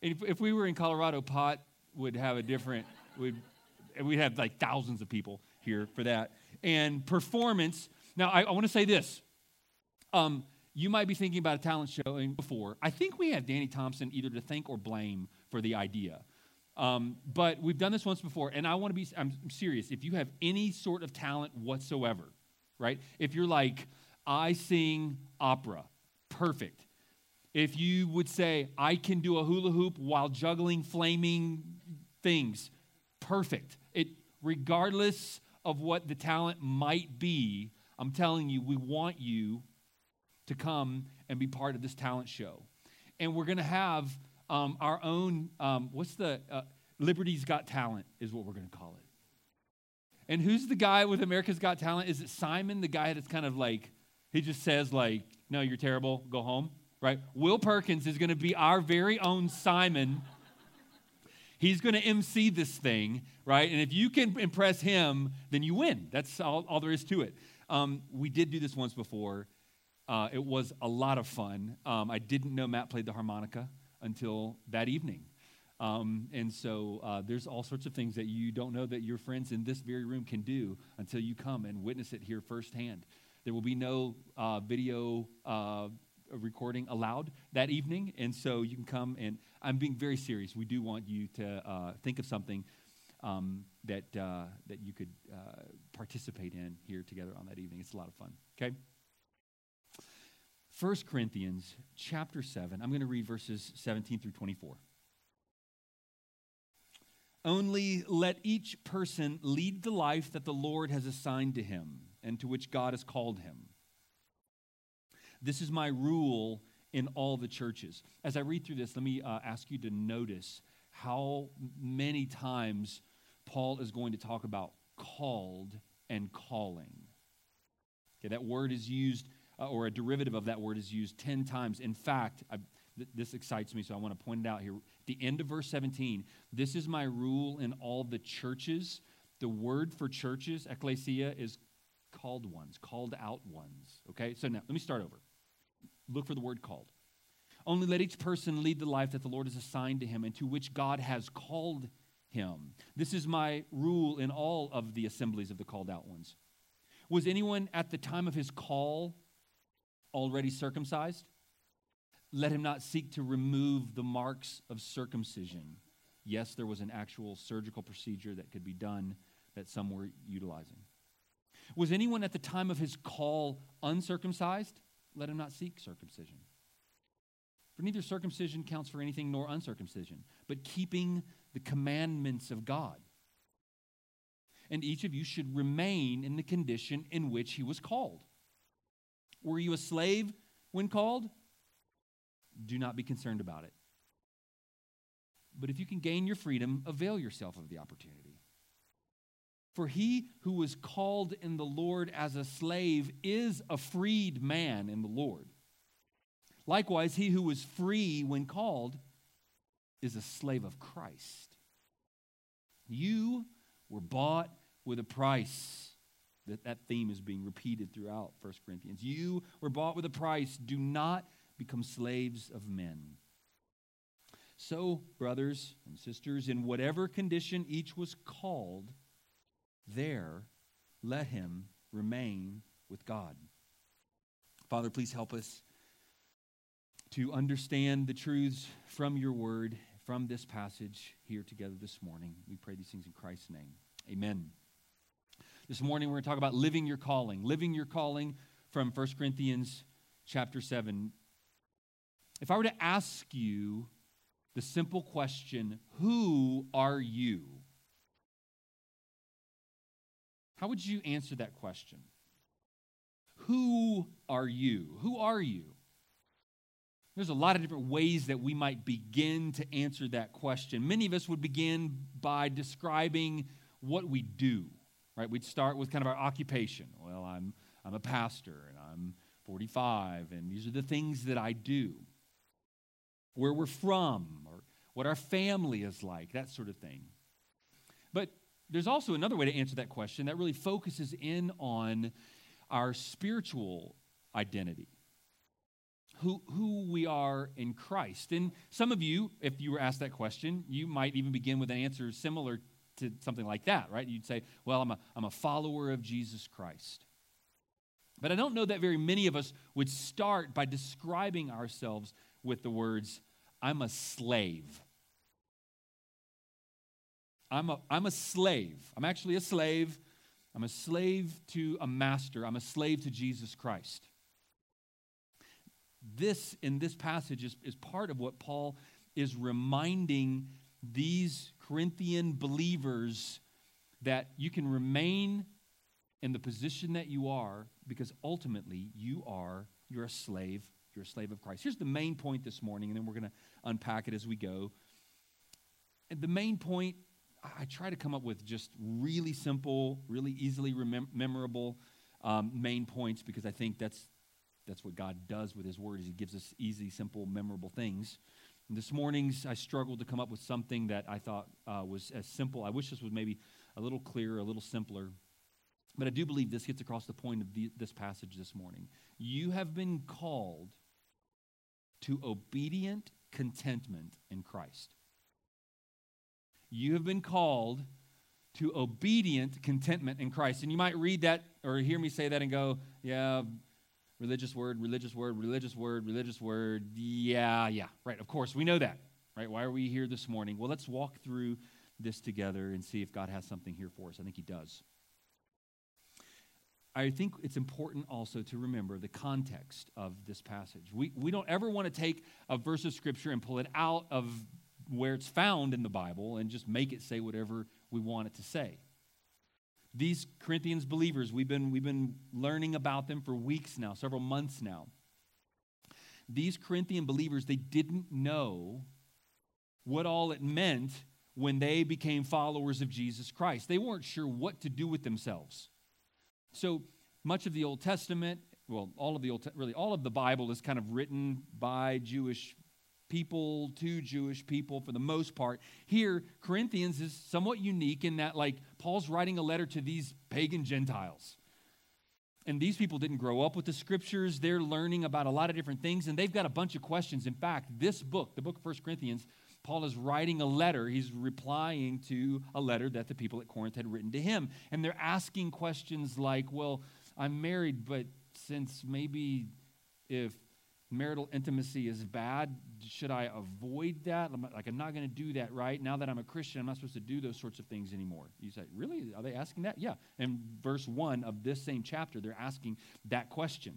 if, if we were in Colorado, pot would have a different, would we'd have like thousands of people here for that. And performance. Now, I, I want to say this. Um, you might be thinking about a talent show before. I think we have Danny Thompson either to thank or blame for the idea. Um, but we've done this once before, and I want to be, I'm serious. If you have any sort of talent whatsoever, right? If you're like, I sing opera, perfect. If you would say, I can do a hula hoop while juggling flaming things, perfect. It, regardless of what the talent might be, I'm telling you, we want you to come and be part of this talent show. And we're going to have um, our own, um, what's the, uh, Liberty's Got Talent is what we're going to call it. And who's the guy with America's Got Talent? Is it Simon, the guy that's kind of like, he just says, like, no, you're terrible, go home, right? Will Perkins is going to be our very own Simon. He's going to MC this thing, right? And if you can impress him, then you win. That's all, all there is to it. Um, we did do this once before. Uh, it was a lot of fun. Um, I didn't know Matt played the harmonica until that evening. Um, and so uh, there's all sorts of things that you don't know that your friends in this very room can do until you come and witness it here firsthand. There will be no uh, video uh, recording allowed that evening, and so you can come and I'm being very serious. We do want you to uh, think of something um, that uh, that you could uh, participate in here together on that evening. It's a lot of fun. Okay. 1 Corinthians chapter 7. I'm going to read verses 17 through 24. Only let each person lead the life that the Lord has assigned to him and to which God has called him. This is my rule in all the churches. As I read through this, let me uh, ask you to notice how many times Paul is going to talk about called and calling. Okay, that word is used uh, or a derivative of that word is used 10 times. In fact, I, th- this excites me, so I want to point it out here. At the end of verse 17, this is my rule in all the churches. The word for churches, ecclesia, is called ones, called out ones. Okay, so now let me start over. Look for the word called. Only let each person lead the life that the Lord has assigned to him and to which God has called him. This is my rule in all of the assemblies of the called out ones. Was anyone at the time of his call already circumcised? Let him not seek to remove the marks of circumcision. Yes, there was an actual surgical procedure that could be done that some were utilizing. Was anyone at the time of his call uncircumcised? Let him not seek circumcision. For neither circumcision counts for anything nor uncircumcision, but keeping the commandments of God. And each of you should remain in the condition in which he was called. Were you a slave when called? Do not be concerned about it. But if you can gain your freedom, avail yourself of the opportunity. For he who was called in the Lord as a slave is a freed man in the Lord. Likewise, he who was free when called is a slave of Christ. You were bought with a price. That, that theme is being repeated throughout 1 Corinthians. You were bought with a price. Do not become slaves of men. So, brothers and sisters, in whatever condition each was called, there let him remain with God. Father, please help us to understand the truths from your word, from this passage here together this morning. We pray these things in Christ's name. Amen. This morning we're going to talk about living your calling. Living your calling from 1 Corinthians chapter 7. If I were to ask you the simple question, who are you? How would you answer that question? Who are you? Who are you? There's a lot of different ways that we might begin to answer that question. Many of us would begin by describing what we do right? We'd start with kind of our occupation. Well, I'm, I'm a pastor and I'm 45, and these are the things that I do. Where we're from, or what our family is like, that sort of thing. But there's also another way to answer that question that really focuses in on our spiritual identity. who, who we are in Christ. And some of you, if you were asked that question, you might even begin with an answer similar to something like that, right? You'd say, Well, I'm a, I'm a follower of Jesus Christ. But I don't know that very many of us would start by describing ourselves with the words, I'm a slave. I'm a, I'm a slave. I'm actually a slave. I'm a slave to a master. I'm a slave to Jesus Christ. This, in this passage, is, is part of what Paul is reminding these Corinthian believers that you can remain in the position that you are because ultimately you are you're a slave you're a slave of christ here's the main point this morning and then we're going to unpack it as we go and the main point I try to come up with just really simple, really easily remem- memorable um, main points because I think that's, that's what God does with His Word is He gives us easy, simple, memorable things. And this morning's, I struggled to come up with something that I thought uh, was as simple. I wish this was maybe a little clearer, a little simpler. But I do believe this gets across the point of the, this passage this morning. You have been called to obedient contentment in Christ. You have been called to obedient contentment in Christ. And you might read that or hear me say that and go, yeah, religious word, religious word, religious word, religious word. Yeah, yeah, right. Of course, we know that, right? Why are we here this morning? Well, let's walk through this together and see if God has something here for us. I think He does. I think it's important also to remember the context of this passage. We, we don't ever want to take a verse of Scripture and pull it out of where it's found in the Bible and just make it say whatever we want it to say. These Corinthians believers, we've been, we've been learning about them for weeks now, several months now. These Corinthian believers, they didn't know what all it meant when they became followers of Jesus Christ. They weren't sure what to do with themselves. So much of the Old Testament, well, all of the Old, really all of the Bible is kind of written by Jewish people to Jewish people for the most part. Here, Corinthians is somewhat unique in that, like, Paul's writing a letter to these pagan Gentiles. And these people didn't grow up with the scriptures. They're learning about a lot of different things, and they've got a bunch of questions. In fact, this book, the book of First Corinthians, Paul is writing a letter. He's replying to a letter that the people at Corinth had written to him. And they're asking questions like, well, I'm married, but since maybe if marital intimacy is bad. Should I avoid that? Like, I'm not going to do that, right? Now that I'm a Christian, I'm not supposed to do those sorts of things anymore. You say, really? Are they asking that? Yeah. In verse 1 of this same chapter, they're asking that question.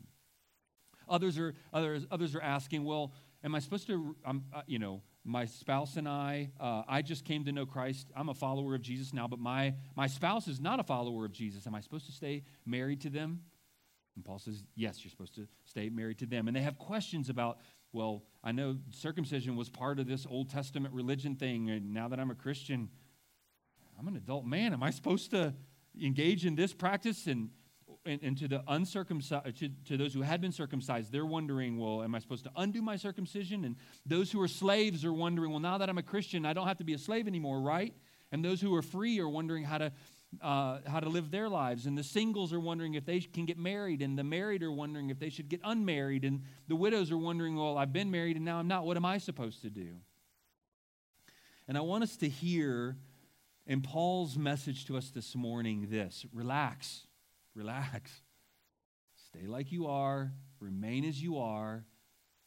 Others are, others, others are asking, well, am I supposed to, uh, you know, my spouse and I, uh, I just came to know Christ. I'm a follower of Jesus now, but my, my spouse is not a follower of Jesus. Am I supposed to stay married to them? And Paul says, yes, you're supposed to stay married to them. And they have questions about, well, I know circumcision was part of this Old Testament religion thing. And now that I'm a Christian, I'm an adult man. Am I supposed to engage in this practice? And, and, and to the uncircumcised, to, to those who had been circumcised, they're wondering, well, am I supposed to undo my circumcision? And those who are slaves are wondering, well, now that I'm a Christian, I don't have to be a slave anymore, right? And those who are free are wondering how to uh, how to live their lives. And the singles are wondering if they can get married. And the married are wondering if they should get unmarried. And the widows are wondering, well, I've been married and now I'm not. What am I supposed to do? And I want us to hear in Paul's message to us this morning this relax, relax. Stay like you are, remain as you are.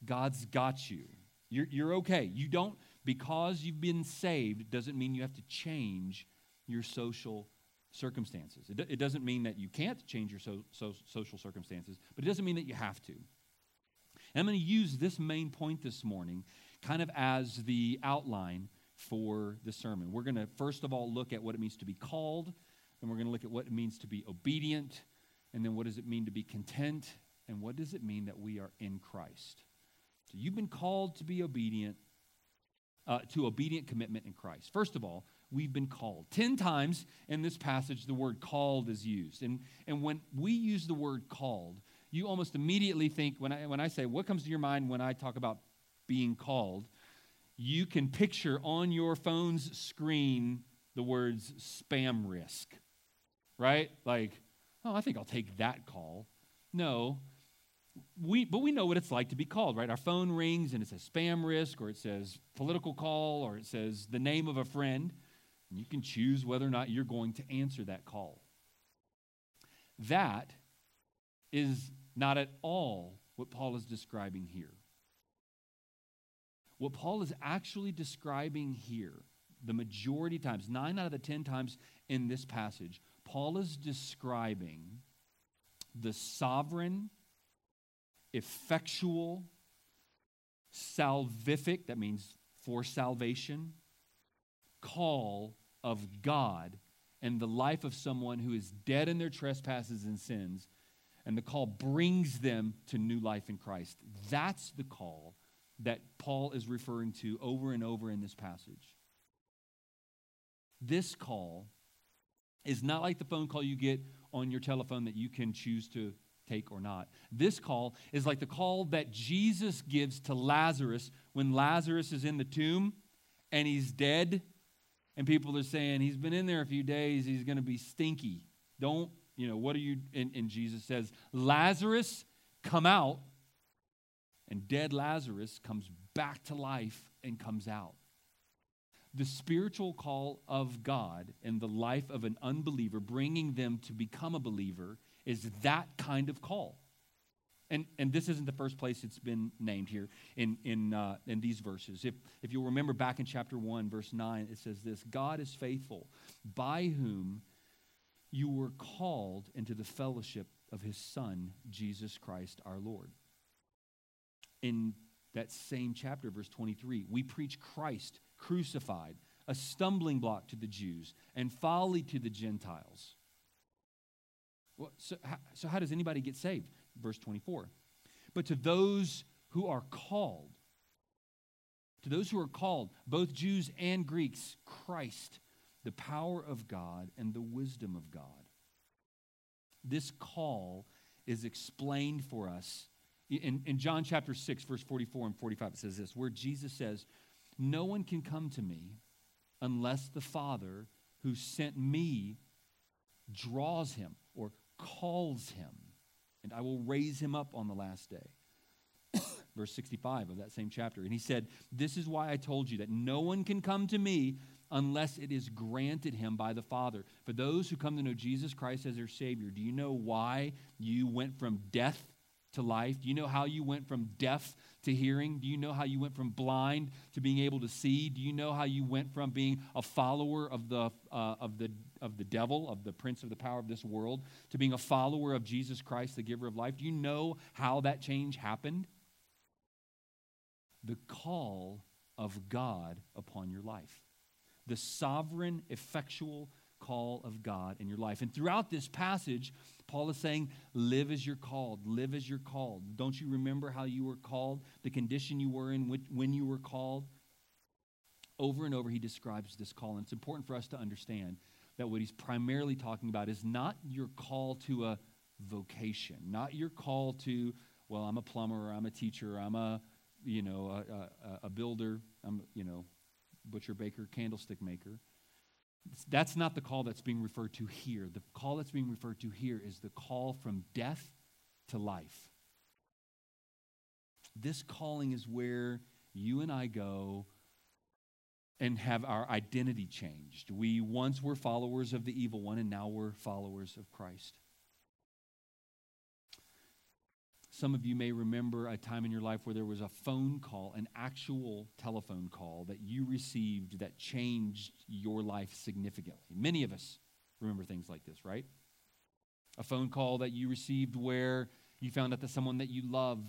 God's got you. You're, you're okay. You don't, because you've been saved, doesn't mean you have to change your social circumstances. It, it doesn't mean that you can't change your so, so, social circumstances, but it doesn't mean that you have to. And I'm going to use this main point this morning kind of as the outline for the sermon. We're going to, first of all, look at what it means to be called, and we're going to look at what it means to be obedient, and then what does it mean to be content, and what does it mean that we are in Christ. So you've been called to be obedient, uh, to obedient commitment in Christ. First of all, we've been called. Ten times in this passage, the word called is used. And, and when we use the word called, you almost immediately think, when I, when I say, what comes to your mind when I talk about being called? You can picture on your phone's screen the words spam risk, right? Like, oh, I think I'll take that call. No, we, but we know what it's like to be called, right? Our phone rings and it says spam risk, or it says political call, or it says the name of a friend. You can choose whether or not you're going to answer that call. That is not at all what Paul is describing here. What Paul is actually describing here, the majority times, nine out of the ten times in this passage, Paul is describing the sovereign, effectual, salvific, that means for salvation, call of God and the life of someone who is dead in their trespasses and sins, and the call brings them to new life in Christ. That's the call that Paul is referring to over and over in this passage. This call is not like the phone call you get on your telephone that you can choose to take or not. This call is like the call that Jesus gives to Lazarus when Lazarus is in the tomb and he's dead, and people are saying, He's been in there a few days, he's going to be stinky. Don't, you know, what are you? And, and Jesus says, Lazarus, come out. And dead Lazarus comes back to life and comes out the spiritual call of God in the life of an unbeliever, bringing them to become a believer, is that kind of call. And, and this isn't the first place it's been named here in, in, uh, in these verses. If, if you'll remember back in chapter 1, verse 9, it says this God is faithful, by whom you were called into the fellowship of his Son, Jesus Christ our Lord. In that same chapter, verse 23, we preach Christ crucified, a stumbling block to the Jews, and folly to the Gentiles. Well, so, so how does anybody get saved? Verse 24. But to those who are called, to those who are called, both Jews and Greeks, Christ, the power of God and the wisdom of God. This call is explained for us in, in John chapter 6, verse 44 and 45. It says this, where Jesus says, no one can come to me unless the Father who sent me draws him or calls him, and I will raise him up on the last day. Verse 65 of that same chapter. And he said, This is why I told you that no one can come to me unless it is granted him by the Father. For those who come to know Jesus Christ as their Savior, do you know why you went from death to life? Do you know how you went from deaf to hearing? Do you know how you went from blind to being able to see? Do you know how you went from being a follower of the, uh, of the, of the devil, of the prince of the power of this world, to being a follower of Jesus Christ, the giver of life? Do you know how that change happened? The call of God upon your life. The sovereign, effectual call of God in your life. And throughout this passage, Paul is saying, Live as you're called. Live as you're called. Don't you remember how you were called, the condition you were in when you were called? Over and over, he describes this call. And it's important for us to understand that what he's primarily talking about is not your call to a vocation, not your call to, well, I'm a plumber, I'm a teacher, I'm a, you know, a, a, a builder, I'm, you know, butcher, baker, candlestick maker. That's not the call that's being referred to here. The call that's being referred to here is the call from death to life. This calling is where you and I go and have our identity changed. We once were followers of the evil one, and now we're followers of Christ. Some of you may remember a time in your life where there was a phone call, an actual telephone call that you received that changed your life significantly. Many of us remember things like this, right? A phone call that you received where you found out that someone that you love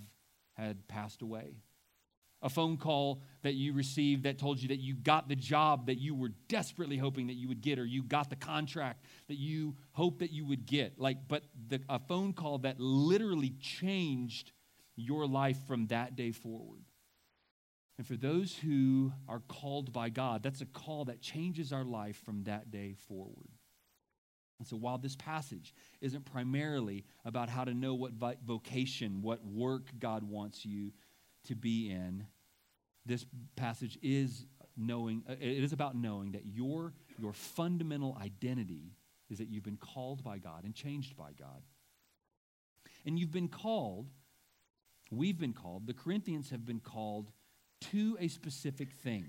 had passed away a phone call that you received that told you that you got the job that you were desperately hoping that you would get or you got the contract that you hoped that you would get. Like but the, a phone call that literally changed your life from that day forward. And for those who are called by god that's a call that changes our life from that day forward. And so while this passage isn't primarily about how to know what vocation what work god wants you to be in this passage is knowing uh, it is about knowing that your your fundamental identity is that you've been called by God and changed by God. And you've been called we've been called, the Corinthians have been called to a specific thing.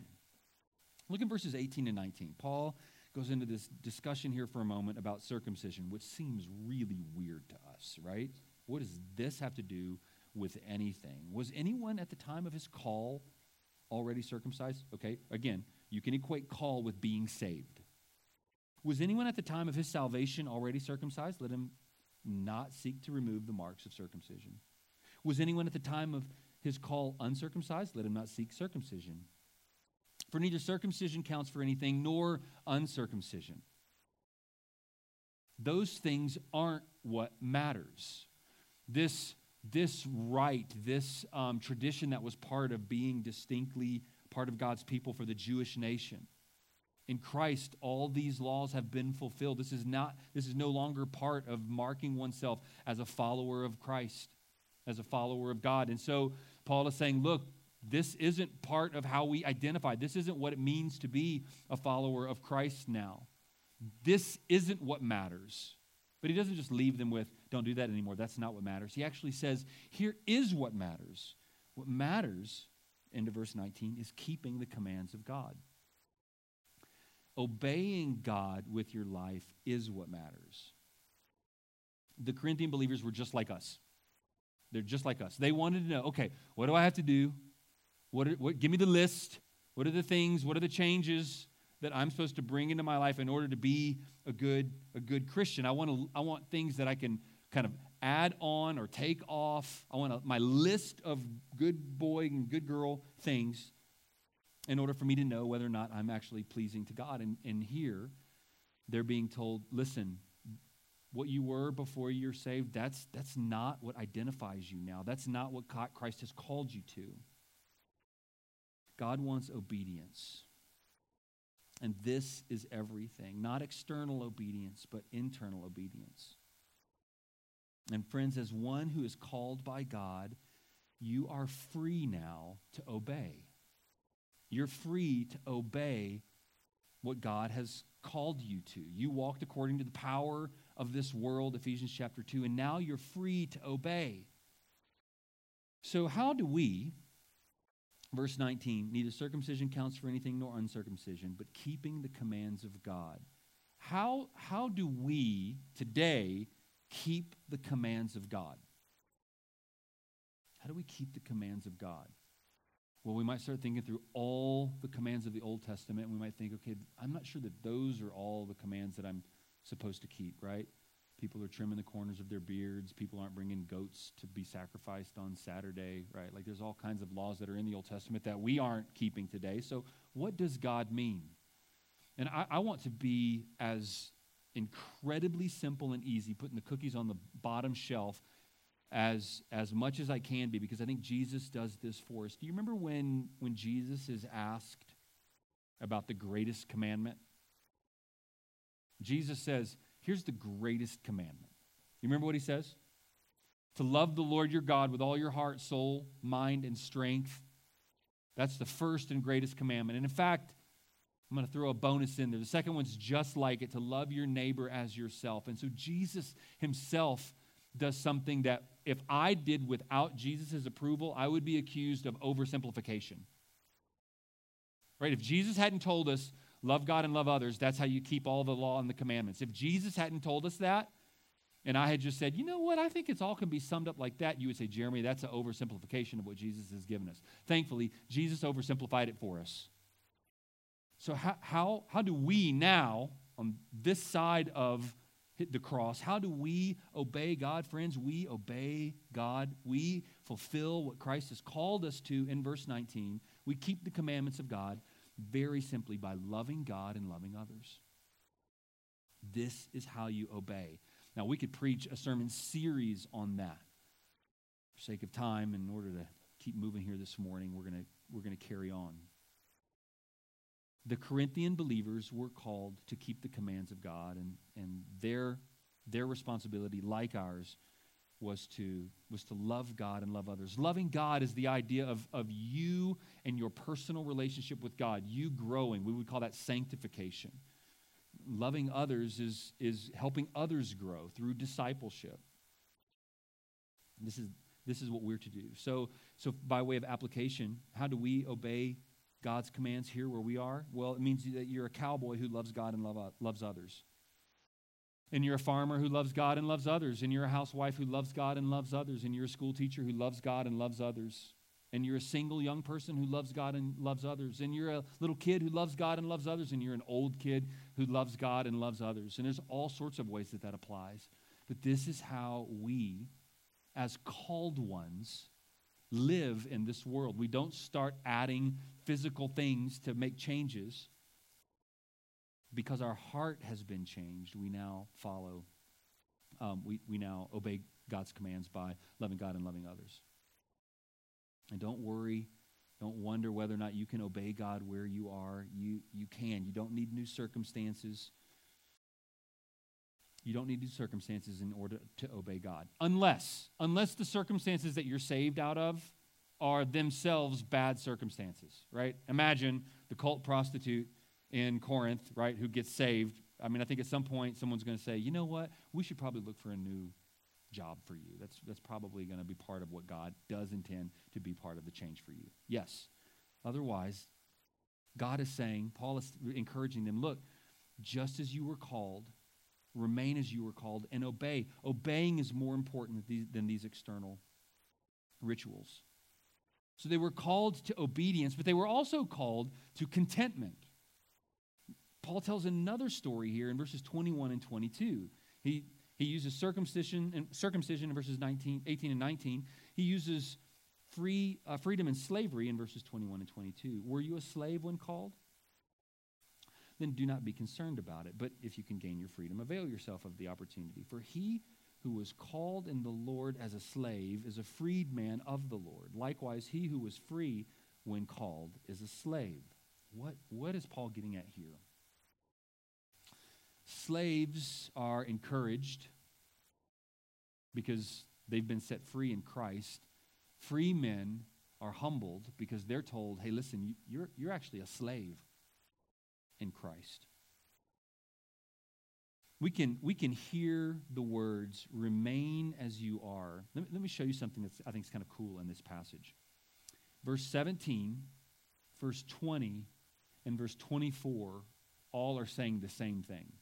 Look at verses 18 and 19. Paul goes into this discussion here for a moment about circumcision, which seems really weird to us, right? What does this have to do with anything? Was anyone at the time of his call already circumcised? Okay, again, you can equate call with being saved. Was anyone at the time of his salvation already circumcised? Let him not seek to remove the marks of circumcision. Was anyone at the time of his call uncircumcised? Let him not seek circumcision. For neither circumcision counts for anything nor uncircumcision. Those things aren't what matters. This, this right, this um, tradition that was part of being distinctly part of God's people for the Jewish nation. In Christ, all these laws have been fulfilled. This is not, this is no longer part of marking oneself as a follower of Christ, as a follower of God. And so Paul is saying, look, this isn't part of how we identify. This isn't what it means to be a follower of Christ now. This isn't what matters. But he doesn't just leave them with, don't do that anymore. That's not what matters. He actually says, here is what matters. What matters, into verse 19, is keeping the commands of God. Obeying God with your life is what matters. The Corinthian believers were just like us. They're just like us. They wanted to know okay, what do I have to do? What, are, what, give me the list. What are the things? What are the changes that I'm supposed to bring into my life in order to be a good, a good Christian? I want, to, I want things that I can kind of add on or take off. I want a, my list of good boy and good girl things in order for me to know whether or not I'm actually pleasing to God. And, and here, they're being told, listen, what you were before you're saved, that's, that's not what identifies you now. That's not what Christ has called you to. God wants obedience. And this is everything. Not external obedience, but internal obedience. And friends, as one who is called by God, you are free now to obey. You're free to obey what God has called you to. You walked according to the power of this world, Ephesians chapter 2, and now you're free to obey. So, how do we, Verse 19 Neither circumcision counts for anything nor uncircumcision, but keeping the commands of God. How, how do we today keep the commands of God? How do we keep the commands of God? Well, we might start thinking through all the commands of the Old Testament, and we might think, okay, I'm not sure that those are all the commands that I'm supposed to keep, right? People are trimming the corners of their beards. People aren't bringing goats to be sacrificed on Saturday, right? Like there's all kinds of laws that are in the Old Testament that we aren't keeping today. So, what does God mean? And I, I want to be as incredibly simple and easy, putting the cookies on the bottom shelf as, as much as I can be, because I think Jesus does this for us. Do you remember when, when Jesus is asked about the greatest commandment? Jesus says, Here's the greatest commandment. You remember what he says? To love the Lord your God with all your heart, soul, mind, and strength. That's the first and greatest commandment. And in fact, I'm going to throw a bonus in there. The second one's just like it to love your neighbor as yourself. And so Jesus himself does something that if I did without Jesus' approval, I would be accused of oversimplification. Right? If Jesus hadn't told us love God and love others. That's how you keep all the law and the commandments. If Jesus hadn't told us that, and I had just said, you know what, I think it's all can be summed up like that, you would say, Jeremy, that's an oversimplification of what Jesus has given us. Thankfully, Jesus oversimplified it for us. So, how, how, how do we now, on this side of the cross, how do we obey God, friends? We obey God. We fulfill what Christ has called us to in verse 19. We keep the commandments of God very simply by loving God and loving others. This is how you obey. Now, we could preach a sermon series on that. For sake of time, in order to keep moving here this morning, we're going we're going to carry on. The Corinthian believers were called to keep the commands of God, and, and their, their responsibility, like ours, was to, was to love God and love others. Loving God is the idea of, of you and your personal relationship with God, you growing. We would call that sanctification. Loving others is, is helping others grow through discipleship. This is, this is what we're to do. So, so by way of application, how do we obey God's commands here where we are? Well, it means that you're a cowboy who loves God and love, loves others. And you're a farmer who loves God and loves others. And you're a housewife who loves God and loves others. And you're a school teacher who loves God and loves others. And you're a single young person who loves God and loves others. And you're a little kid who loves God and loves others. And you're an old kid who loves God and loves others. And there's all sorts of ways that that applies. But this is how we, as called ones, live in this world. We don't start adding physical things to make changes because our heart has been changed, we now follow, um, we, we now obey God's commands by loving God and loving others. And don't worry, don't wonder whether or not you can obey God where you are. You, you can. You don't need new circumstances. You don't need these circumstances in order to obey God. Unless, unless the circumstances that you're saved out of are themselves bad circumstances, right? Imagine the cult prostitute in Corinth, right, who gets saved. I mean, I think at some point someone's going to say, you know what? We should probably look for a new job for you. That's, that's probably going to be part of what God does intend to be part of the change for you. Yes. Otherwise, God is saying, Paul is encouraging them, look, just as you were called, remain as you were called, and obey. Obeying is more important than these, external rituals. So they were called to obedience, but they were also called to contentment. Paul tells another story here in verses 21 and 22. He, he uses circumcision, circumcision in verses 19, 18 and 19. He uses free, uh, freedom and slavery in verses 21 and 22. Were you a slave when called? Then do not be concerned about it. But if you can gain your freedom, avail yourself of the opportunity. For he who was called in the Lord as a slave is a freedman of the Lord. Likewise, he who was free when called is a slave. What, what is Paul getting at here? Slaves are encouraged because they've been set free in Christ. Free men are humbled because they're told, hey, listen, you're, you're actually a slave in Christ. We can, we can hear the words, remain as you are. Let me, let me show you something that I think is kind of cool in this passage. Verse 17, verse 20, and verse 24 all are saying the same thing.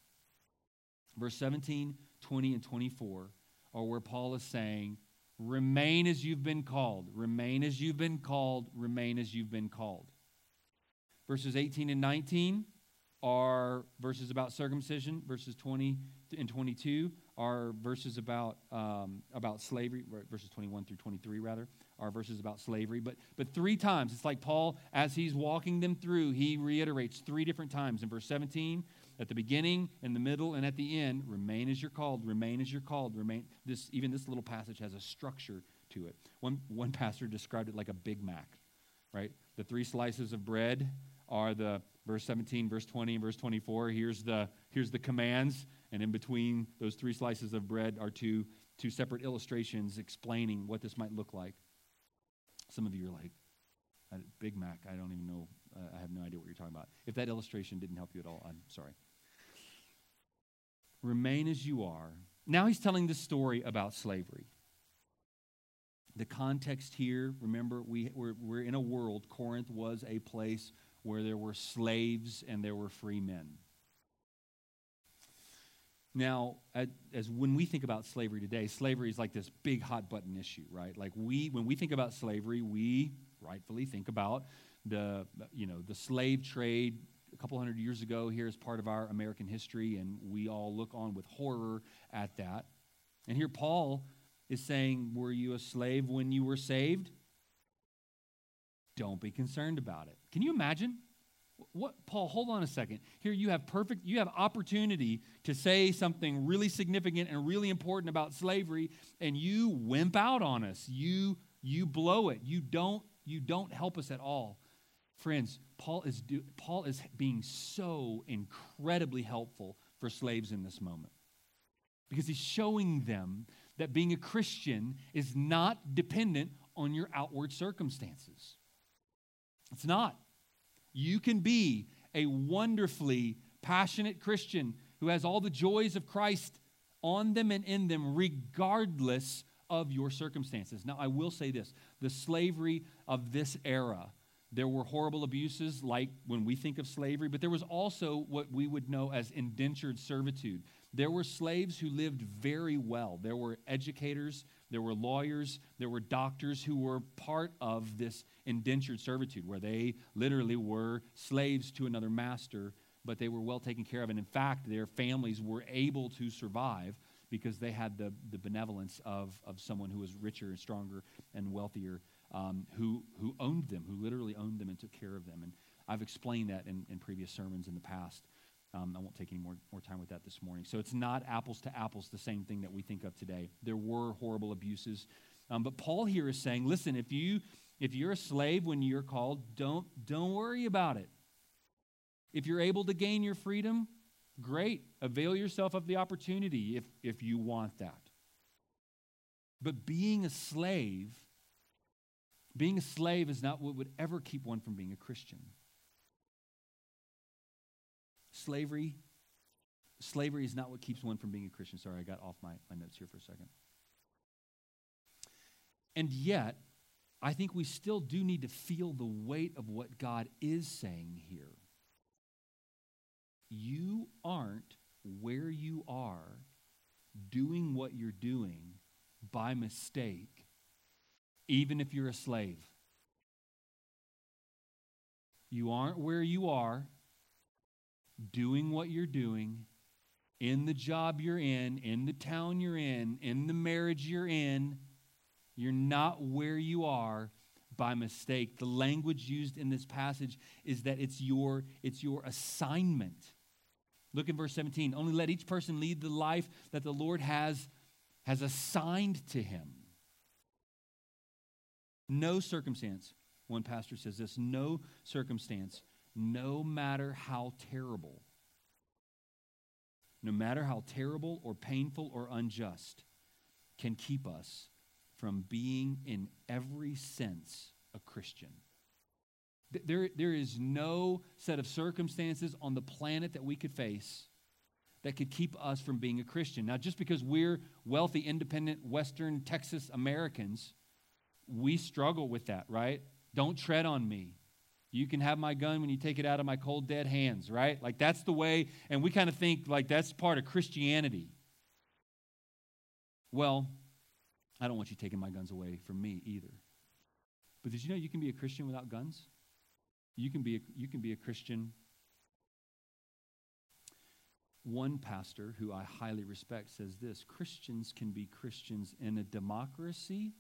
Verse 17, 20, and 24 are where Paul is saying, Remain as you've been called, remain as you've been called, remain as you've been called. Verses 18 and 19 are verses about circumcision. Verses 20 and 22 are verses about, um, about slavery. Verses 21 through 23, rather, are verses about slavery. But, but three times, it's like Paul, as he's walking them through, he reiterates three different times. In verse 17, at the beginning, in the middle, and at the end, remain as you're called, remain as you're called, remain. This, even this little passage has a structure to it. One, one pastor described it like a Big Mac, right? The three slices of bread are the verse 17, verse 20, and verse 24. Here's the, here's the commands, and in between those three slices of bread are two, two separate illustrations explaining what this might look like. Some of you are like, Big Mac, I don't even know uh, I have no idea what you're talking about. If that illustration didn't help you at all, I'm sorry. Remain as you are. Now he's telling the story about slavery. The context here, remember, we, we're, we're in a world, Corinth was a place where there were slaves and there were free men. Now, as when we think about slavery today, slavery is like this big hot button issue, right? Like we, when we think about slavery, we rightfully think about the, you know, the slave trade a couple hundred years ago here as part of our American history, and we all look on with horror at that. And here Paul is saying, Were you a slave when you were saved? Don't be concerned about it. Can you imagine? What Paul, hold on a second. Here you have perfect you have opportunity to say something really significant and really important about slavery and you wimp out on us. You you blow it. You don't you don't help us at all. Friends, Paul is, do, Paul is being so incredibly helpful for slaves in this moment because he's showing them that being a Christian is not dependent on your outward circumstances. It's not. You can be a wonderfully passionate Christian who has all the joys of Christ on them and in them, regardless of your circumstances. Now, I will say this the slavery of this era, there were horrible abuses like when we think of slavery, but there was also what we would know as indentured servitude. There were slaves who lived very well. There were educators, there were lawyers, there were doctors who were part of this indentured servitude, where they literally were slaves to another master, but they were well taken care of. And in fact, their families were able to survive because they had the, the benevolence of, of someone who was richer and stronger and wealthier, um, who, who owned them, who literally owned them and took care of them. And I've explained that in, in previous sermons in the past. Um, I won't take any more, more time with that this morning. So it's not apples to apples, the same thing that we think of today. There were horrible abuses. Um, but Paul here is saying, listen, if, you, if you're a slave when you're called, don't, don't worry about it. If you're able to gain your freedom, great. Avail yourself of the opportunity if, if you want that. But being a slave, being a slave is not what would ever keep one from being a Christian. Slavery, slavery is not what keeps one from being a Christian. Sorry, I got off my, my notes here for a second. And yet, I think we still do need to feel the weight of what God is saying here. You aren't where you are doing what you're doing by mistake, even if you're a slave. You aren't where you are doing what you're doing, in the job you're in, in the town you're in, in the marriage you're in, you're not where you are by mistake. The language used in this passage is that it's your, it's your assignment. Look in verse 17. Only let each person lead the life that the Lord has, has assigned to him. No circumstance, one pastor says this, no circumstance no matter how terrible, no matter how terrible or painful or unjust, can keep us from being, in every sense, a Christian. There, there is no set of circumstances on the planet that we could face that could keep us from being a Christian. Now, just because we're wealthy, independent, Western Texas Americans, we struggle with that, right? Don't tread on me. You can have my gun when you take it out of my cold, dead hands, right? Like that's the way, and we kind of think like that's part of Christianity. Well, I don't want you taking my guns away from me either. But did you know you can be a Christian without guns? You can be a, you can be a Christian. One pastor who I highly respect says this Christians can be Christians in a democracy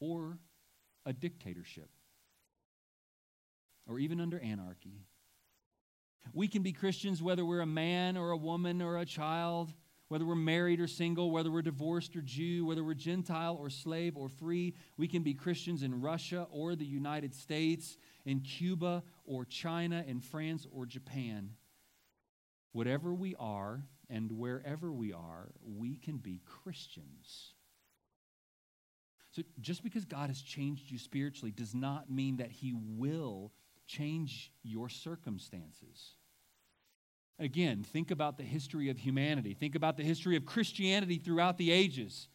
or a dictatorship or even under anarchy. We can be Christians whether we're a man or a woman or a child, whether we're married or single, whether we're divorced or Jew, whether we're Gentile or slave or free. We can be Christians in Russia or the United States, in Cuba or China, in France or Japan. Whatever we are and wherever we are, we can be Christians. So just because God has changed you spiritually does not mean that He will change your circumstances. Again, think about the history of humanity. Think about the history of Christianity throughout the ages.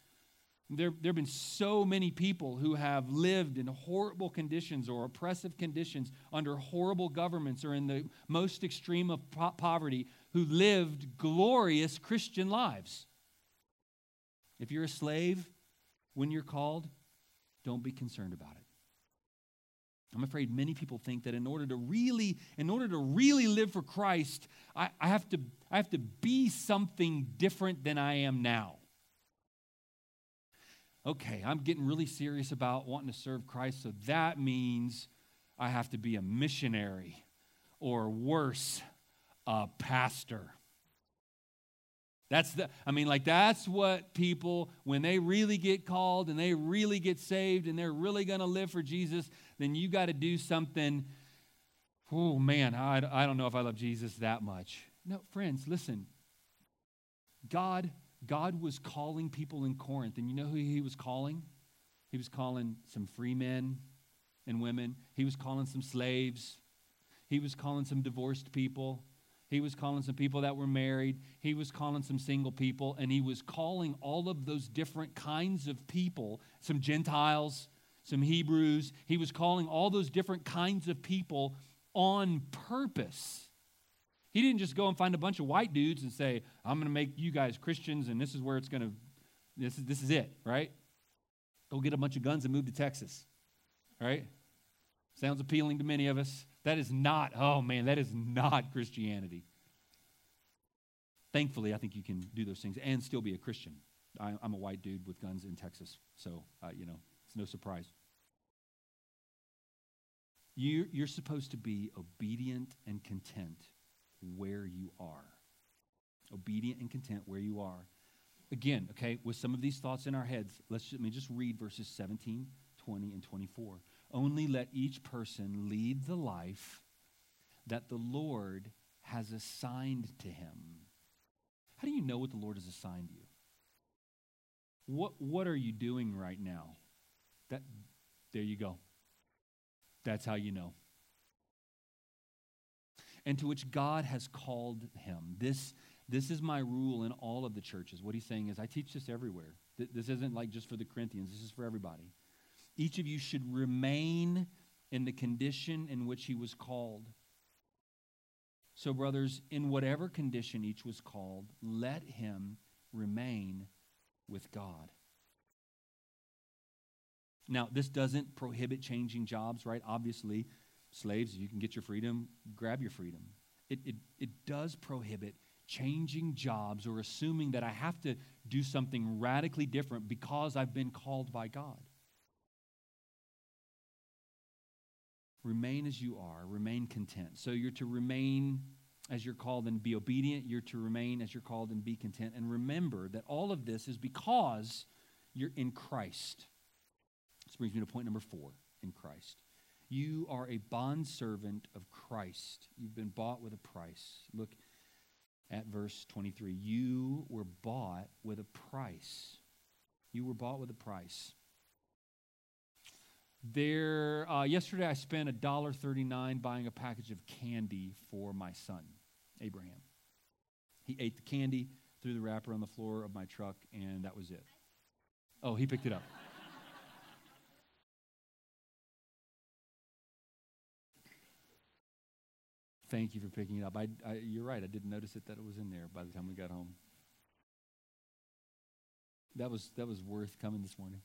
There, there have been so many people who have lived in horrible conditions or oppressive conditions under horrible governments or in the most extreme of po- poverty who lived glorious Christian lives. If you're a slave when you're called, don't be concerned about it. I'm afraid many people think that in order to really, in order to really live for Christ, I, I, have to, I have to be something different than I am now. Okay, I'm getting really serious about wanting to serve Christ, so that means I have to be a missionary or worse, a pastor. That's the, I mean, like, that's what people, when they really get called and they really get saved and they're really going to live for Jesus, then you got to do something. Oh, man, I, I don't know if I love Jesus that much. No, friends, listen. God, God was calling people in Corinth, and you know who he was calling? He was calling some free men and women, he was calling some slaves, he was calling some divorced people. He was calling some people that were married. He was calling some single people. And he was calling all of those different kinds of people, some Gentiles, some Hebrews. He was calling all those different kinds of people on purpose. He didn't just go and find a bunch of white dudes and say, I'm going to make you guys Christians and this is where it's going to, this is, this is it, right? Go get a bunch of guns and move to Texas, right? Sounds appealing to many of us. That is not, oh man, that is not Christianity. Thankfully, I think you can do those things and still be a Christian. I, am a white dude with guns in Texas, so, uh, you know, it's no surprise. You, you're supposed to be obedient and content where you are. Obedient and content where you are. Again, okay, with some of these thoughts in our heads, let's just, let me just read verses 17, 20, and 24. Only let each person lead the life that the Lord has assigned to him. How do you know what the Lord has assigned you? What, what are you doing right now? That, there you go. That's how you know. And to which God has called him. This, this is my rule in all of the churches. What he's saying is, I teach this everywhere. This isn't like just for the Corinthians, this is for everybody. Each of you should remain in the condition in which he was called. So, brothers, in whatever condition each was called, let him remain with God. Now, this doesn't prohibit changing jobs, right? Obviously, slaves, you can get your freedom, grab your freedom. It, it, it does prohibit changing jobs or assuming that I have to do something radically different because I've been called by God. Remain as you are, remain content. So you're to remain as you're called and be obedient. You're to remain as you're called and be content. And remember that all of this is because you're in Christ. This brings me to point number four in Christ. You are a bondservant of Christ. You've been bought with a price. Look at verse 23. You were bought with a price. You were bought with a price. There, uh, yesterday I spent a dollar thirty-nine buying a package of candy for my son, Abraham. He ate the candy, threw the wrapper on the floor of my truck, and that was it. Oh, he picked it up. Thank you for picking it up. I, I, you're right. I didn't notice it that it was in there by the time we got home. That was that was worth coming this morning.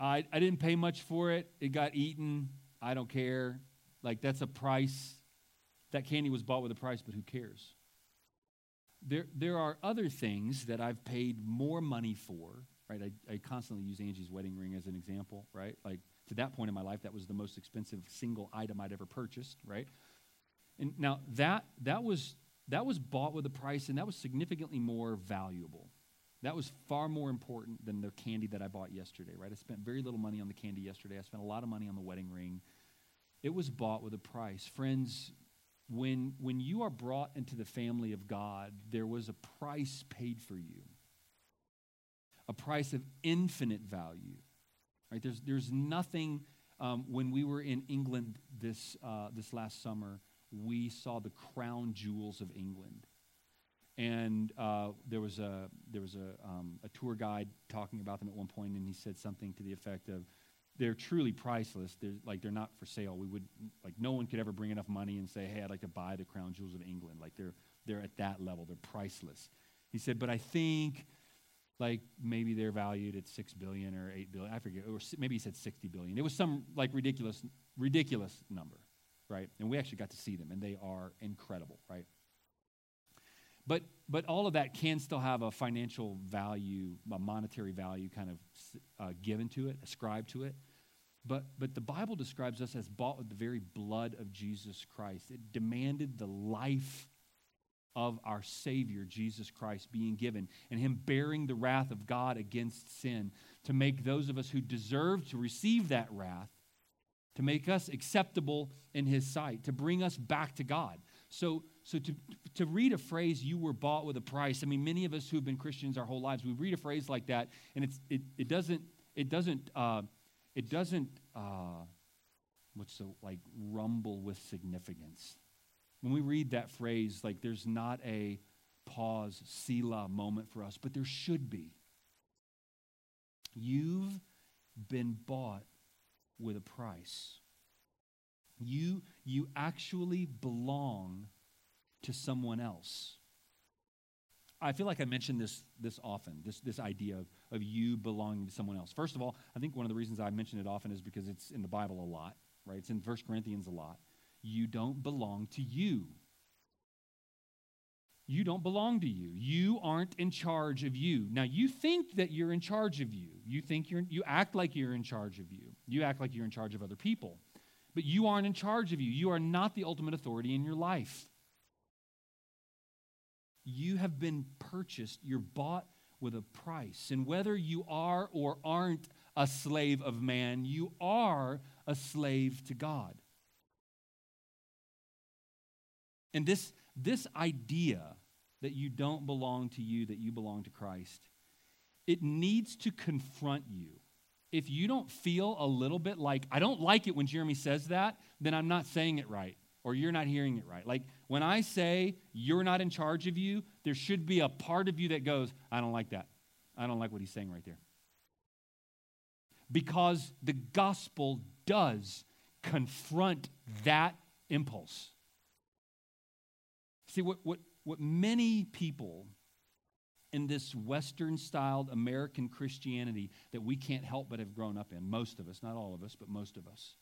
I, I didn't pay much for it. It got eaten. I don't care. Like, that's a price. That candy was bought with a price, but who cares? There, there are other things that I've paid more money for, right? I, I constantly use Angie's wedding ring as an example, right? Like, to that point in my life, that was the most expensive single item I'd ever purchased, right? And now that, that, was, that was bought with a price, and that was significantly more valuable. That was far more important than the candy that I bought yesterday, right? I spent very little money on the candy yesterday. I spent a lot of money on the wedding ring. It was bought with a price. Friends, when, when you are brought into the family of God, there was a price paid for you, a price of infinite value, right? There's, there's nothing, um, when we were in England this, uh, this last summer, we saw the crown jewels of England and uh, there was a there was a, um, a tour guide talking about them at one point, and he said something to the effect of, "They're truly priceless. They're like they're not for sale. We would like no one could ever bring enough money and say, hey, I'd like to buy the crown jewels of England. Like they're they're at that level. They're priceless." He said, "But I think." Like maybe they're valued at six billion or eight billion. I forget, or maybe he said sixty billion. It was some like ridiculous, ridiculous number, right? And we actually got to see them, and they are incredible, right? But, but all of that can still have a financial value, a monetary value kind of uh, given to it, ascribed to it. But, but the Bible describes us as bought with the very blood of Jesus Christ. It demanded the life of our Savior, Jesus Christ, being given and Him bearing the wrath of God against sin to make those of us who deserve to receive that wrath, to make us acceptable in His sight, to bring us back to God. So, so to, to read a phrase, you were bought with a price, I mean, many of us who have been Christians our whole lives, we read a phrase like that, and it's, it, it doesn't, it doesn't, uh, it doesn't uh, what's the, like rumble with significance. When we read that phrase, like there's not a pause, Selah moment for us, but there should be. You've been bought with a price. You, you actually belong to someone else. I feel like I mention this this often, this, this idea of, of you belonging to someone else. First of all, I think one of the reasons I mention it often is because it's in the Bible a lot, right? It's in 1 Corinthians a lot. You don't belong to you. You don't belong to you. You aren't in charge of you. Now, you think that you're in charge of you. You think you're, you act like you're in charge of you. You act like you're in charge of other people. But you aren't in charge of you. You are not the ultimate authority in your life. You have been purchased, you're bought with a price. And whether you are or aren't a slave of man, you are a slave to God. And this, this idea that you don't belong to you, that you belong to Christ, it needs to confront you. If you don't feel a little bit like, I don't like it when Jeremy says that, then I'm not saying it right or you're not hearing it right. Like when I say you're not in charge of you, there should be a part of you that goes, I don't like that. I don't like what he's saying right there. Because the gospel does confront that impulse. See, what, what, what many people in this Western styled American Christianity that we can't help but have grown up in, most of us, not all of us, but most of us,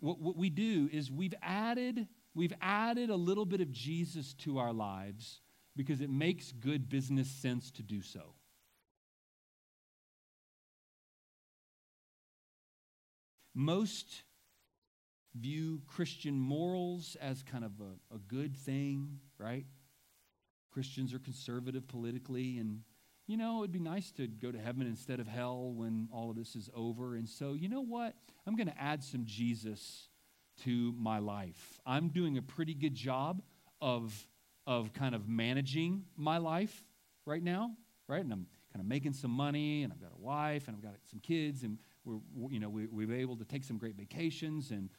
what, what we do is we've added, we've added a little bit of Jesus to our lives because it makes good business sense to do so. Most view Christian morals as kind of a, a good thing, right? Christians are conservative politically, and you know, it'd be nice to go to heaven instead of hell when all of this is over. And so, you know what? I'm going to add some Jesus to my life. I'm doing a pretty good job of, of kind of managing my life right now, right? And I'm kind of making some money, and I've got a wife, and I've got some kids, and we're, you know, we, we're able to take some great vacations, and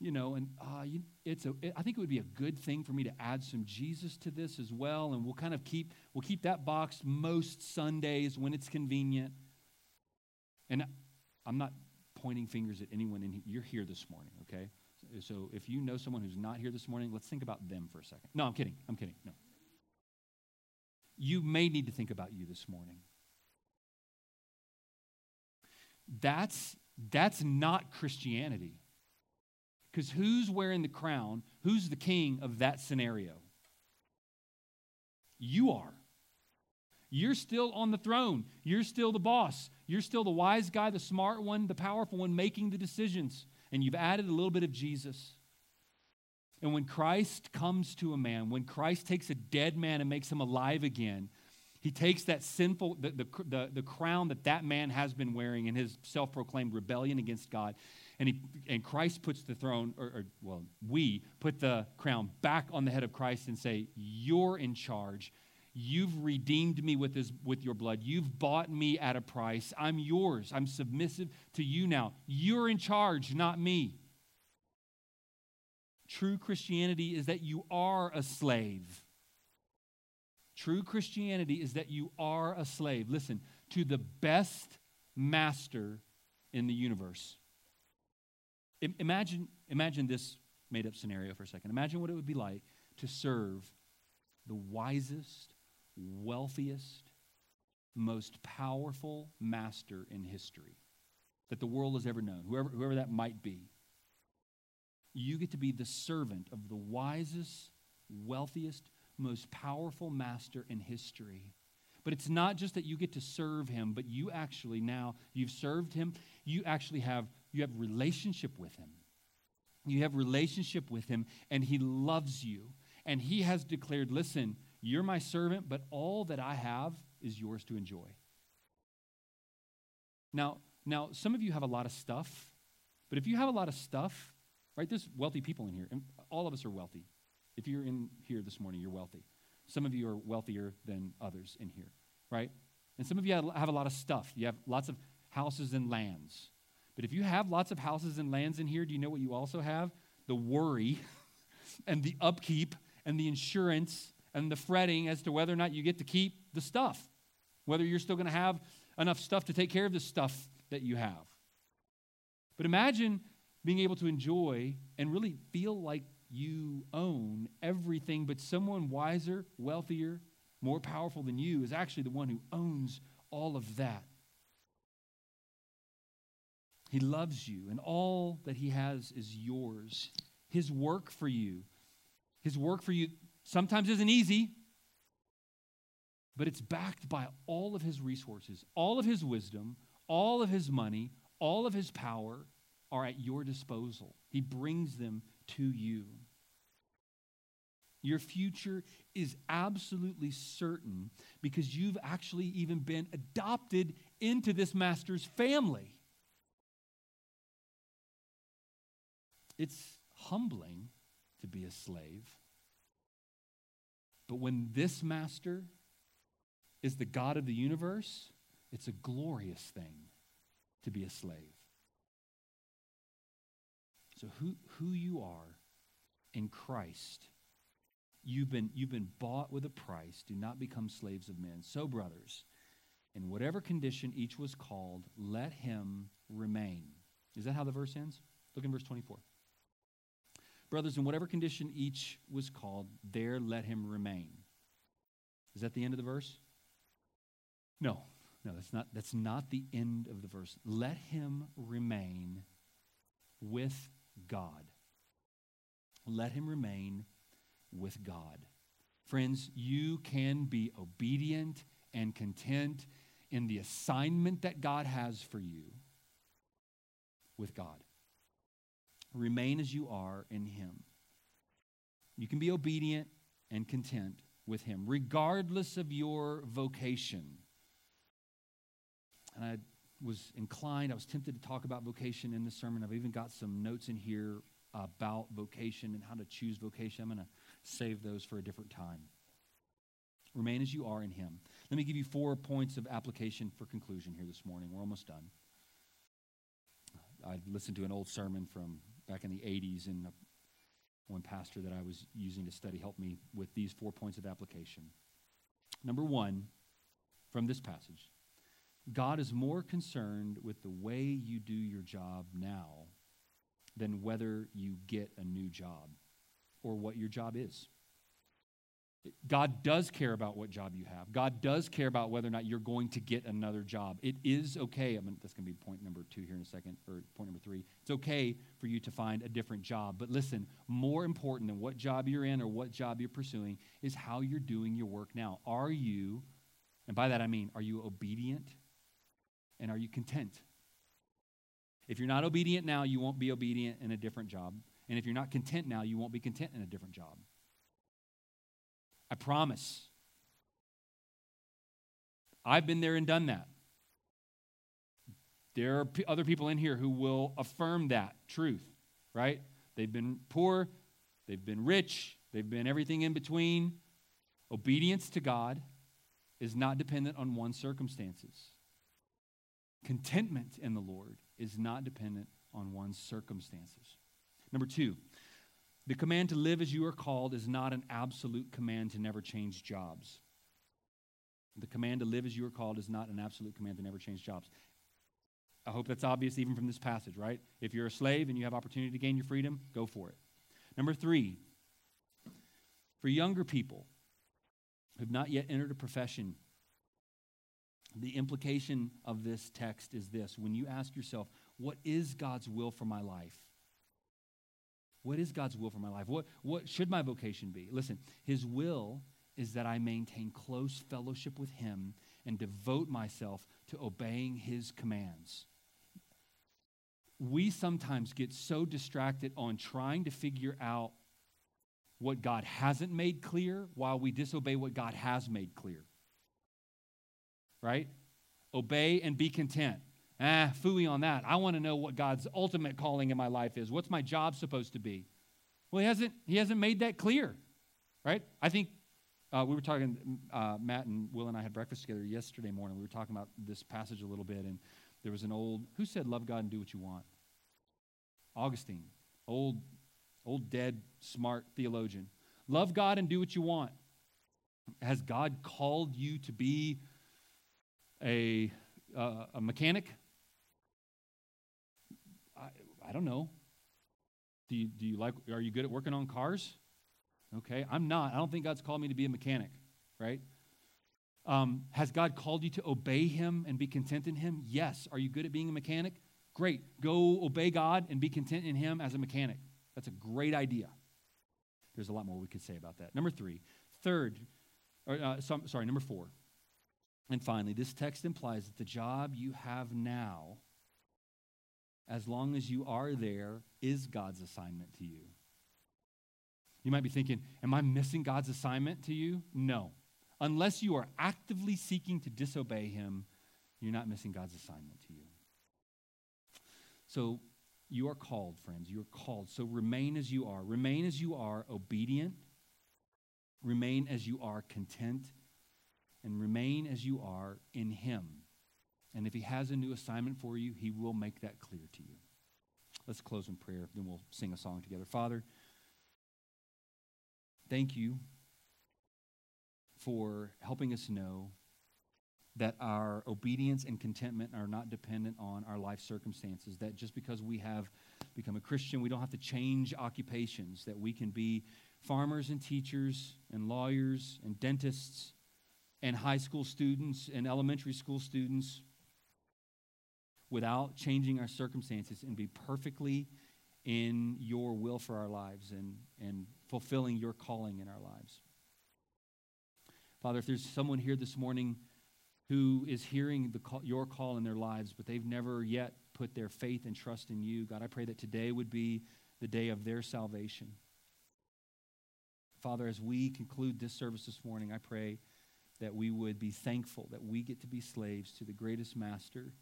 you know, and uh, you, it's a, it, I think it would be a good thing for me to add some Jesus to this as well, and we'll kind of keep we'll keep that box most Sundays when it's convenient. And I'm not pointing fingers at anyone in here. You're here this morning, okay? So, so if you know someone who's not here this morning, let's think about them for a second. No, I'm kidding. I'm kidding. No. You may need to think about you this morning. That's that's not Christianity. Because who's wearing the crown? Who's the king of that scenario? You are. You're still on the throne. You're still the boss. You're still the wise guy, the smart one, the powerful one making the decisions. And you've added a little bit of Jesus. And when Christ comes to a man, when Christ takes a dead man and makes him alive again, he takes that sinful, the, the, the, the crown that that man has been wearing in his self proclaimed rebellion against God, and, he, and Christ puts the throne, or, or, well, we put the crown back on the head of Christ and say, You're in charge. You've redeemed me with, this, with your blood. You've bought me at a price. I'm yours. I'm submissive to you now. You're in charge, not me. True Christianity is that you are a slave. True Christianity is that you are a slave. Listen, to the best master in the universe. Imagine, imagine this made up scenario for a second. Imagine what it would be like to serve the wisest, wealthiest, most powerful master in history that the world has ever known, whoever, whoever that might be. You get to be the servant of the wisest, wealthiest, most powerful master in history. But it's not just that you get to serve him, but you actually now, you've served him, you actually have you have relationship with him. You have relationship with him, and he loves you. And he has declared, listen, you're my servant, but all that I have is yours to enjoy. Now, now, some of you have a lot of stuff, but if you have a lot of stuff, right, there's wealthy people in here, and all of us are wealthy. If you're in here this morning, you're wealthy. Some of you are wealthier than others in here, right? And some of you have a lot of stuff. You have lots of houses and lands. But if you have lots of houses and lands in here, do you know what you also have? The worry and the upkeep and the insurance and the fretting as to whether or not you get to keep the stuff, whether you're still going to have enough stuff to take care of the stuff that you have. But imagine being able to enjoy and really feel like you own everything, but someone wiser, wealthier, more powerful than you is actually the one who owns all of that. He loves you, and all that He has is yours. His work for you, His work for you sometimes isn't easy, but it's backed by all of His resources, all of His wisdom, all of His money, all of His power are at your disposal. He brings them to you. Your future is absolutely certain because you've actually even been adopted into this master's family. It's humbling to be a slave. But when this master is the God of the universe, it's a glorious thing to be a slave. So, who, who you are in Christ, you've been, you've been bought with a price. Do not become slaves of men. So, brothers, in whatever condition each was called, let him remain. Is that how the verse ends? Look in verse 24. Brothers, in whatever condition each was called, there let him remain. Is that the end of the verse? No, no, that's not, that's not the end of the verse. Let him remain with God. Let him remain with God. Friends, you can be obedient and content in the assignment that God has for you with God. Remain as you are in Him. You can be obedient and content with Him, regardless of your vocation. And I was inclined, I was tempted to talk about vocation in this sermon. I've even got some notes in here about vocation and how to choose vocation. I'm going to save those for a different time. Remain as you are in Him. Let me give you four points of application for conclusion here this morning. We're almost done. I listened to an old sermon from back in the 80s, and one pastor that I was using to study helped me with these four points of application. Number one, from this passage God is more concerned with the way you do your job now than whether you get a new job or what your job is. God does care about what job you have. God does care about whether or not you're going to get another job. It is okay. I mean, that's going to be point number two here in a second, or point number three. It's okay for you to find a different job. But listen, more important than what job you're in or what job you're pursuing is how you're doing your work now. Are you, and by that I mean, are you obedient and are you content? If you're not obedient now, you won't be obedient in a different job. And if you're not content now, you won't be content in a different job. I promise. I've been there and done that. There are p- other people in here who will affirm that truth, right? They've been poor, they've been rich, they've been everything in between. Obedience to God is not dependent on one's circumstances. Contentment in the Lord is not dependent on one's circumstances. Number two, the command to live as you are called is not an absolute command to never change jobs. The command to live as you are called is not an absolute command to never change jobs. I hope that's obvious even from this passage, right? If you're a slave and you have opportunity to gain your freedom, go for it. Number three, for younger people who have not yet entered a profession the implication of this text is this when you ask yourself, what is God's will for my life? What is God's will for my life? What, what should my vocation be? Listen, His will is that I maintain close fellowship with Him and devote myself to obeying His commands. We sometimes get so distracted on trying to figure out what God hasn't made clear while we disobey what God has made clear right? Obey and be content. Ah, fooey on that. I want to know what God's ultimate calling in my life is. What's my job supposed to be? Well, he hasn't, he hasn't made that clear, right? I think uh, we were talking, uh, Matt and Will and I had breakfast together yesterday morning. We were talking about this passage a little bit, and There was an old, who said, Love God and do what you want? Augustine, old, old dead, smart theologian. Love God and do what you want. Has God called you to be a, uh, a mechanic? I, don't know. Do you, do you like, are you good at working on cars? Okay, I'm not. I don't think God's called me to be a mechanic, right? Um, has God called you to obey Him and be content in Him? Yes. Are you good at being a mechanic? Great. Go obey God and be content in Him as a mechanic. That's a great idea. There's a lot more we could say about that. Number three. Third, or, uh, sorry, number four. And finally, this text implies that the job you have now, as long as you are there, is God's assignment to you. You might be thinking, Am I missing God's assignment to you? No. Unless you are actively seeking to disobey Him, you're not missing God's assignment to you. So you are called, friends. You are called. So remain as you are. Remain as you are, obedient. Remain as you are, content. And remain as you are in Him. And if He has a new assignment for you, He will make that clear to you. Let's close in prayer, then we'll sing a song together. Father, thank you for helping us know that our obedience and contentment are not dependent on our life circumstances. That just because we have become a Christian, we don't have to change occupations, that we can be farmers and teachers and lawyers and dentists and high school students and elementary school students without changing our circumstances and be perfectly in your will for our lives and, and fulfilling your calling in our lives. Father, if there's someone here this morning who is hearing call, your call in their lives, but they've never yet put their faith and trust in you, God, I pray that today would be the day of their salvation. Father, as we conclude this service this morning, I pray that we would be thankful that we get to be slaves to the greatest master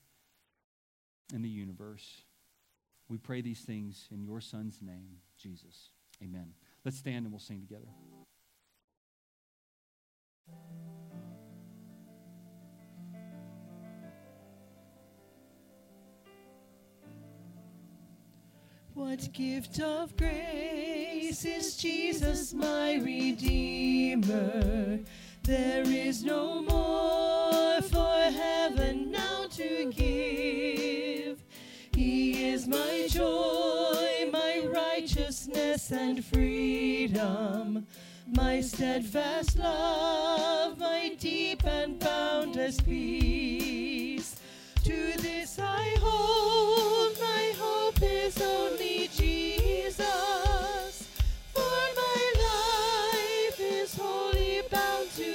in the universe. We pray these things in your Son's name, Jesus. Amen. Let's stand and we'll sing together. What gift of grace is Jesus, my Redeemer? There is no more for heaven now to give. joy, my righteousness and freedom, my steadfast love, my deep and boundless peace. To this I hold my heart.